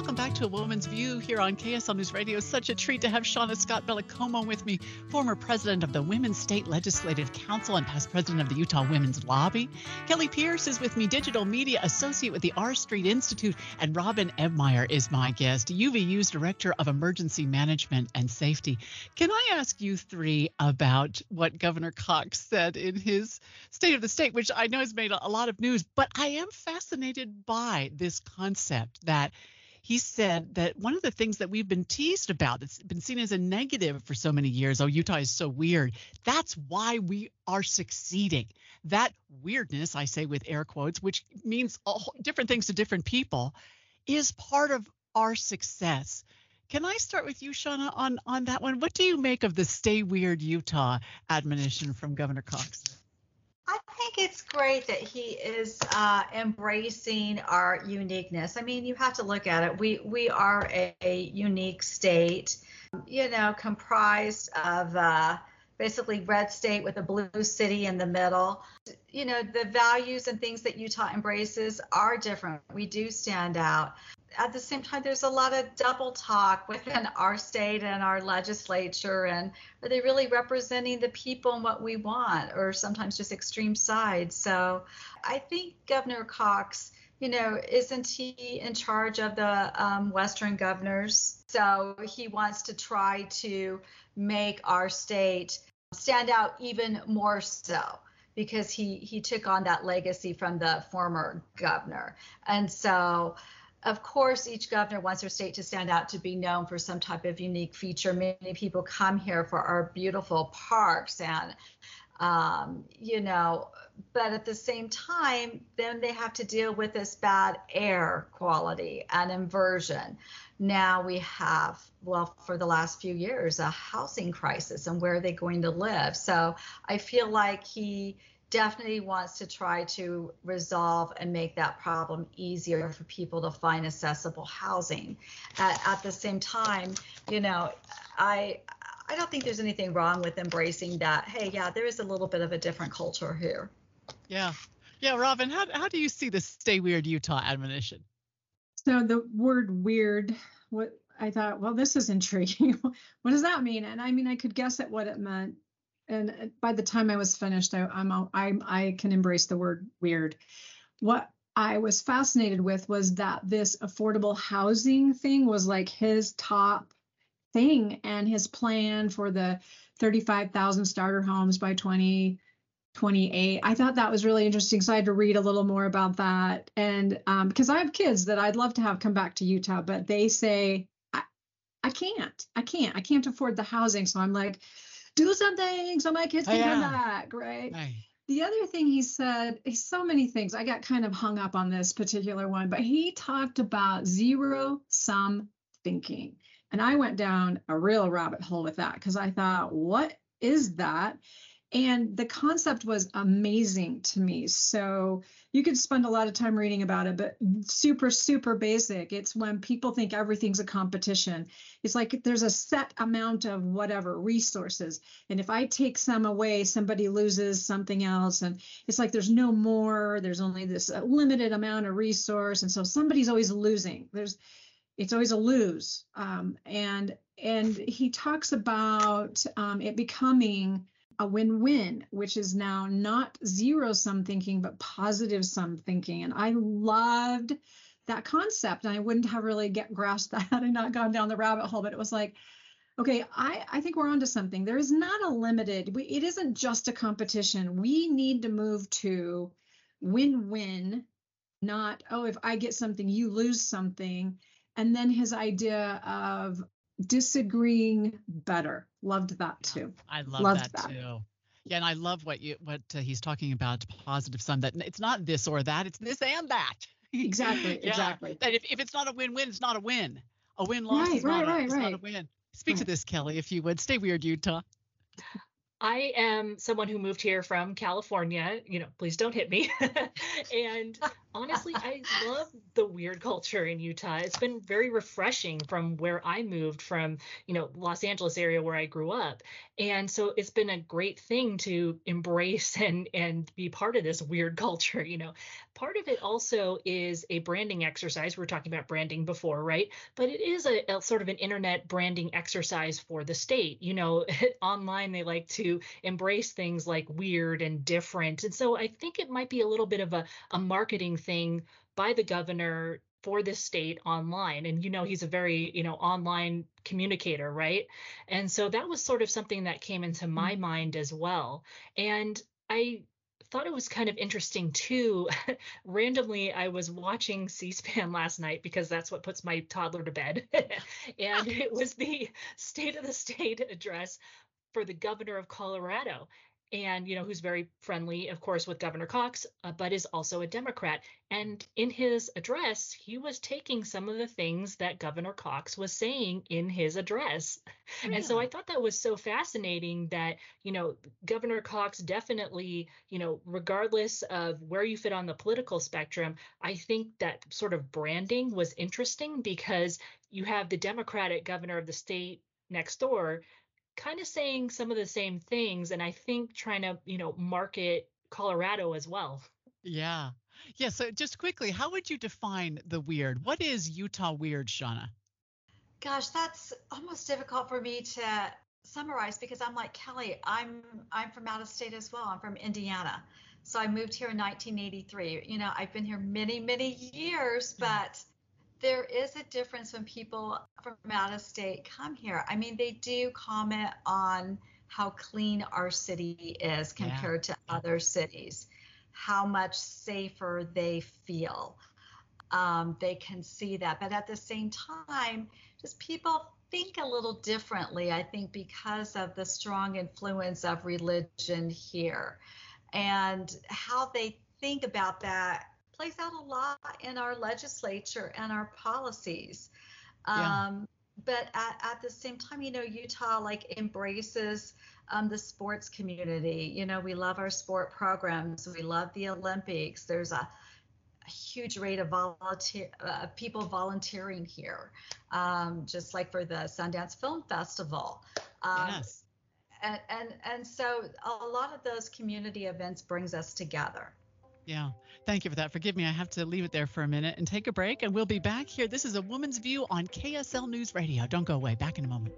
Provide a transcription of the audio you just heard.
Welcome back to A Woman's View here on KSL News Radio. Such a treat to have Shauna Scott Bellaccomo with me, former president of the Women's State Legislative Council and past president of the Utah Women's Lobby. Kellie Pierce is with me, digital media associate with the R Street Institute, and Robin Ebmeyer is my guest, UVU's director of emergency management and safety. Can I ask you three about what Governor Cox said in his State of the State, which I know has made a lot of news, but I am fascinated by this concept that he said that one of the things that we've been teased about that's been seen as a negative for so many years oh utah is so weird that's why we are succeeding that weirdness i say with air quotes which means all different things to different people is part of our success can I start with you, Shauna, on, on that one? What do you make of the Stay Weird Utah admonition from Governor Cox? It's great that he is uh, embracing our uniqueness. I mean, you have to look at it. We we are a, a unique state, you know, comprised of uh, basically red state with a blue city in the middle. You know, the values and things that Utah embraces are different. We do stand out at the same time, there's a lot of double talk within our state and our legislature. And are they really representing the people and what we want, or sometimes just extreme sides? So I think Governor Cox, you know, isn't he in charge of the um, Western governors? So he wants to try to make our state stand out even more so because he he took on that legacy from the former governor. And so of course, each governor wants their state to stand out to be known for some type of unique feature. Many people come here for our beautiful parks and, um, you know, but at the same time, then they have to deal with this bad air quality and inversion. Now we have, well, for the last few years, a housing crisis and where are they going to live? So I feel like he definitely wants to try to resolve and make that problem easier for people to find accessible housing. At, at the same time, you know, I I don't think there's anything wrong with embracing that. Hey, yeah, there is a little bit of a different culture here. Yeah. Yeah, Robin, how, how do you see the Stay Weird Utah admonition? So the word weird, what I thought, well, this is intriguing. what does that mean? And I mean, I could guess at what it meant and by the time I was finished, I, I'm, I'm I can embrace the word weird. What I was fascinated with was that this affordable housing thing was like his top thing and his plan for the 35,000 starter homes by 2028. I thought that was really interesting. So I had to read a little more about that. And um, because I have kids that I'd love to have come back to Utah, but they say, I, I can't, I can't, I can't afford the housing. So I'm like, do something so my kids can oh, yeah. come back, right? The other thing he said, eh, so many things. I got kind of hung up on this particular one, but he talked about zero sum thinking. And I went down a real rabbit hole with that because I thought, what is that? And the concept was amazing to me. So you could spend a lot of time reading about it, but super, super basic. It's when people think everything's a competition. It's like there's a set amount of whatever resources. And if I take some away, somebody loses something else. And it's like there's no more, there's only this uh, limited amount of resource. And so somebody's always losing. There's, it's always a lose. Um, and and he talks about um, it becoming a win-win, which is now not zero sum thinking, but positive sum thinking. And I loved that concept. And I wouldn't have really get grasped that had I not gone down the rabbit hole. But it was like, okay, I, I think we're onto something. There is not a limited, we, it isn't just a competition. We need to move to win-win, not, oh, if I get something, you lose something. And then his idea of disagreeing better. Loved that too. I love Loved that, that, too. Yeah, and I love what you what uh, he's talking about positive sum that it's not this or that, it's this and that. Exactly, yeah. exactly. That if, if it's not a win-win, it's not a win. A win loss right, is right, not, right, a, right. not a win. Speak right. to this, Kellie, if you would. Stay weird, Utah. I am someone who moved here from California. You know, please don't hit me. and honestly, I love the weird culture in Utah. It's been very refreshing from where I moved from, you know, Los Angeles area where I grew up. And so it's been a great thing to embrace and and be part of this weird culture, you know. Part of it also is a branding exercise. We are talking about branding before, right? But it is a, a sort of an internet branding exercise for the state. You know, online they like to embrace things like weird and different. And so I think it might be a little bit of a, a marketing thing by the governor for this state online and you know he's a very you know online communicator right and so that was sort of something that came into my mm-hmm. mind as well and i thought it was kind of interesting too randomly i was watching c-span last night because that's what puts my toddler to bed and it was the state of the state address for the governor of colorado and you know who's very friendly of course with governor cox uh, but is also a democrat and in his address he was taking some of the things that governor cox was saying in his address yeah. and so i thought that was so fascinating that you know governor cox definitely you know regardless of where you fit on the political spectrum i think that sort of branding was interesting because you have the democratic governor of the state next door kind of saying some of the same things and I think trying to, you know, market Colorado as well. Yeah. Yeah. So just quickly, how would you define the weird? What is Utah weird, Shauna? Gosh, that's almost difficult for me to summarize because I'm like Kellie, I'm I'm from out of state as well. I'm from Indiana. So I moved here in 1983. You know, I've been here many, many years, mm-hmm. but there is a difference when people from out of state come here. I mean, they do comment on how clean our city is compared yeah. to other cities, how much safer they feel. Um, they can see that. But at the same time, just people think a little differently, I think, because of the strong influence of religion here and how they think about that plays out a lot in our legislature and our policies. Yeah. Um, but at, at, the same time, you know, Utah like embraces um, the sports community. You know, we love our sport programs. We love the Olympics. There's a, a huge rate of volunteer uh, people volunteering here, um, just like for the Sundance Film Festival. Um, yes. And, and and so a lot of those community events brings us together. Yeah. Thank you for that. Forgive me. I have to leave it there for a minute and take a break, and we'll be back here. This is a woman's view on KSL News Radio. Don't go away. Back in a moment.